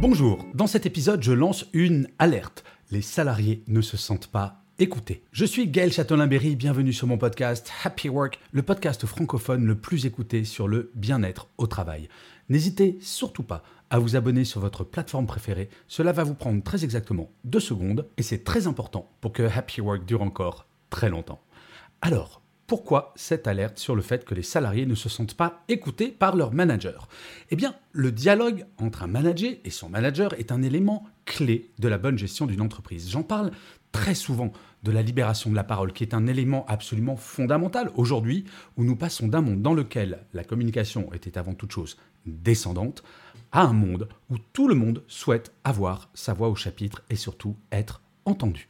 Bonjour, dans cet épisode, je lance une alerte. Les salariés ne se sentent pas écoutés. Je suis Gaël Châtelain-Berry, bienvenue sur mon podcast Happy Work, le podcast francophone le plus écouté sur le bien-être au travail. N'hésitez surtout pas à vous abonner sur votre plateforme préférée, cela va vous prendre très exactement deux secondes et c'est très important pour que Happy Work dure encore très longtemps. Alors, pourquoi cette alerte sur le fait que les salariés ne se sentent pas écoutés par leur manager? Eh bien, le dialogue entre un manager et son manager est un élément clé de la bonne gestion d'une entreprise. J'en parle très souvent de la libération de la parole, qui est un élément absolument fondamental aujourd'hui, où nous passons d'un monde dans lequel la communication était avant toute chose descendante, à un monde où tout le monde souhaite avoir sa voix au chapitre et surtout être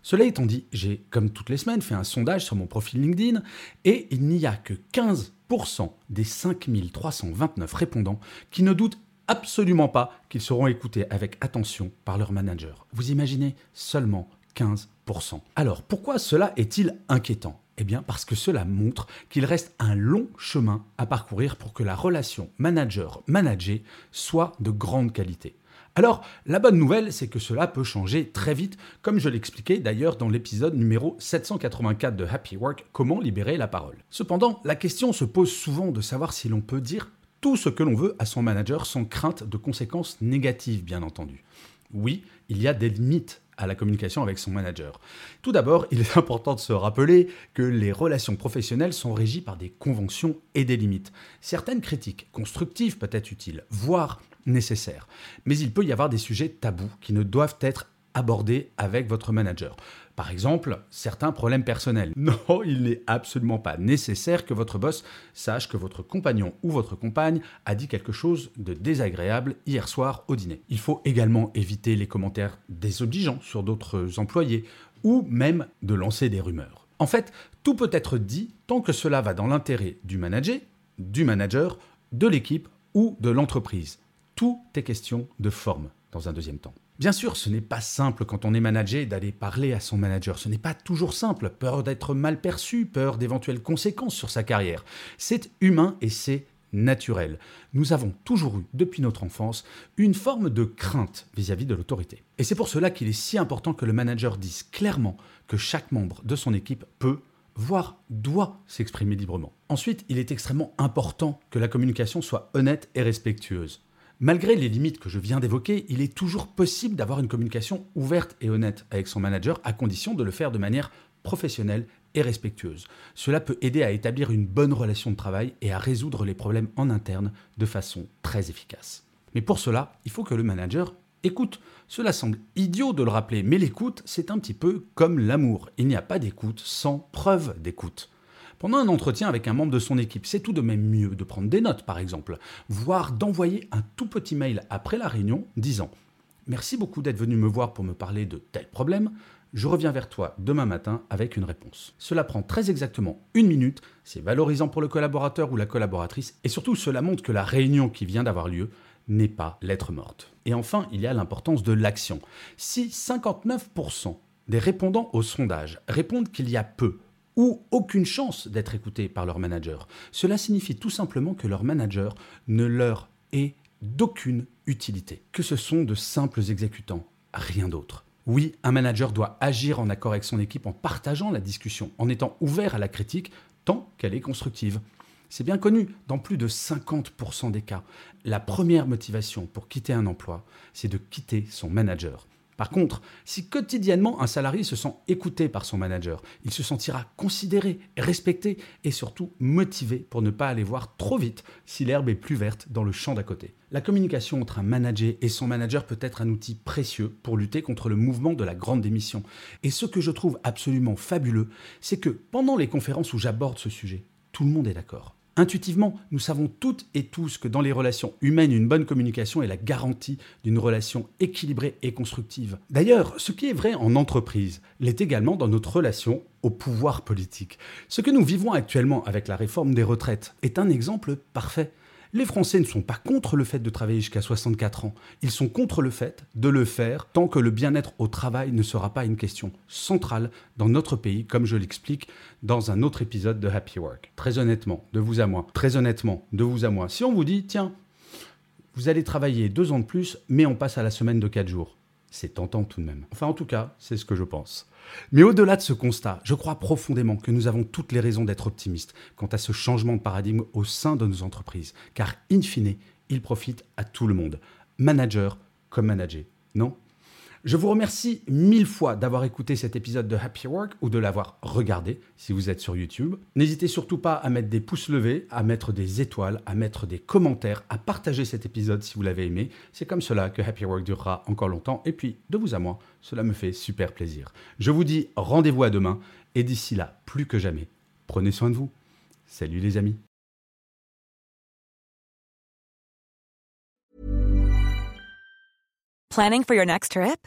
Cela étant dit, j'ai, comme toutes les semaines, fait un sondage sur mon profil LinkedIn et il n'y a que 15% des 5329 répondants qui ne doutent absolument pas qu'ils seront écoutés avec attention par leur manager. Vous imaginez seulement 15%. Alors pourquoi cela est-il inquiétant? Eh bien parce que cela montre qu'il reste un long chemin à parcourir pour que la relation manager-manager soit de grande qualité. Alors, la bonne nouvelle, c'est que cela peut changer très vite, comme je l'expliquais d'ailleurs dans l'épisode numéro 784 de Happy Work, comment libérer la parole. Cependant, la question se pose souvent de savoir si l'on peut dire tout ce que l'on veut à son manager sans crainte de conséquences négatives, bien entendu. Oui, il y a des limites à la communication avec son manager. Tout d'abord, il est important de se rappeler que les relations professionnelles sont régies par des conventions et des limites. Certaines critiques constructives peuvent être utiles, voire nécessaire. Mais il peut y avoir des sujets tabous qui ne doivent être abordés avec votre manager. Par exemple, certains problèmes personnels. Non, il n'est absolument pas nécessaire que votre boss sache que votre compagnon ou votre compagne a dit quelque chose de désagréable hier soir au dîner. Il faut également éviter les commentaires désobligeants sur d'autres employés ou même de lancer des rumeurs. En fait, tout peut être dit tant que cela va dans l'intérêt du manager, du manager, de l'équipe ou de l'entreprise. Tout est question de forme dans un deuxième temps. Bien sûr, ce n'est pas simple quand on est manager d'aller parler à son manager. Ce n'est pas toujours simple. Peur d'être mal perçu, peur d'éventuelles conséquences sur sa carrière. C'est humain et c'est naturel. Nous avons toujours eu, depuis notre enfance, une forme de crainte vis-à-vis de l'autorité. Et c'est pour cela qu'il est si important que le manager dise clairement que chaque membre de son équipe peut voire doit s'exprimer librement. Ensuite, il est extrêmement important que la communication soit honnête et respectueuse. Malgré les limites que je viens d'évoquer, il est toujours possible d'avoir une communication ouverte et honnête avec son manager à condition de le faire de manière professionnelle et respectueuse. Cela peut aider à établir une bonne relation de travail et à résoudre les problèmes en interne de façon très efficace. Mais pour cela, il faut que le manager écoute. Cela semble idiot de le rappeler, mais l'écoute, c'est un petit peu comme l'amour. Il n'y a pas d'écoute sans preuve d'écoute. Pendant un entretien avec un membre de son équipe, c'est tout de même mieux de prendre des notes, par exemple, voire d'envoyer un tout petit mail après la réunion disant Merci beaucoup d'être venu me voir pour me parler de tel problème. Je reviens vers toi demain matin avec une réponse. Cela prend très exactement une minute, c'est valorisant pour le collaborateur ou la collaboratrice, et surtout cela montre que la réunion qui vient d'avoir lieu n'est pas lettre morte. Et enfin, il y a l'importance de l'action. Si 59% des répondants au sondage répondent qu'il y a peu ou aucune chance d'être écoutés par leur manager. Cela signifie tout simplement que leur manager ne leur est d'aucune utilité, que ce sont de simples exécutants, rien d'autre. Oui, un manager doit agir en accord avec son équipe en partageant la discussion, en étant ouvert à la critique tant qu'elle est constructive. C'est bien connu, dans plus de 50% des cas, la première motivation pour quitter un emploi, c'est de quitter son manager. Par contre, si quotidiennement un salarié se sent écouté par son manager, il se sentira considéré, respecté et surtout motivé pour ne pas aller voir trop vite si l'herbe est plus verte dans le champ d'à côté. La communication entre un manager et son manager peut être un outil précieux pour lutter contre le mouvement de la grande démission. Et ce que je trouve absolument fabuleux, c'est que pendant les conférences où j'aborde ce sujet, tout le monde est d'accord. Intuitivement, nous savons toutes et tous que dans les relations humaines, une bonne communication est la garantie d'une relation équilibrée et constructive. D'ailleurs, ce qui est vrai en entreprise l'est également dans notre relation au pouvoir politique. Ce que nous vivons actuellement avec la réforme des retraites est un exemple parfait. Les Français ne sont pas contre le fait de travailler jusqu'à 64 ans, ils sont contre le fait de le faire tant que le bien-être au travail ne sera pas une question centrale dans notre pays, comme je l'explique dans un autre épisode de Happy Work. Très honnêtement, de vous à moi, très honnêtement, de vous à moi, si on vous dit, tiens, Vous allez travailler deux ans de plus, mais on passe à la semaine de quatre jours. C'est tentant tout de même. Enfin, en tout cas, c'est ce que je pense. Mais au-delà de ce constat, je crois profondément que nous avons toutes les raisons d'être optimistes quant à ce changement de paradigme au sein de nos entreprises, car in fine, il profite à tout le monde, manager comme manager, non? Je vous remercie mille fois d'avoir écouté cet épisode de Happy Work ou de l'avoir regardé si vous êtes sur YouTube. N'hésitez surtout pas à mettre des pouces levés, à mettre des étoiles, à mettre des commentaires, à partager cet épisode si vous l'avez aimé. C'est comme cela que Happy Work durera encore longtemps et puis de vous à moi, cela me fait super plaisir. Je vous dis rendez-vous à demain et d'ici là, plus que jamais, prenez soin de vous. Salut les amis. Planning for your next trip?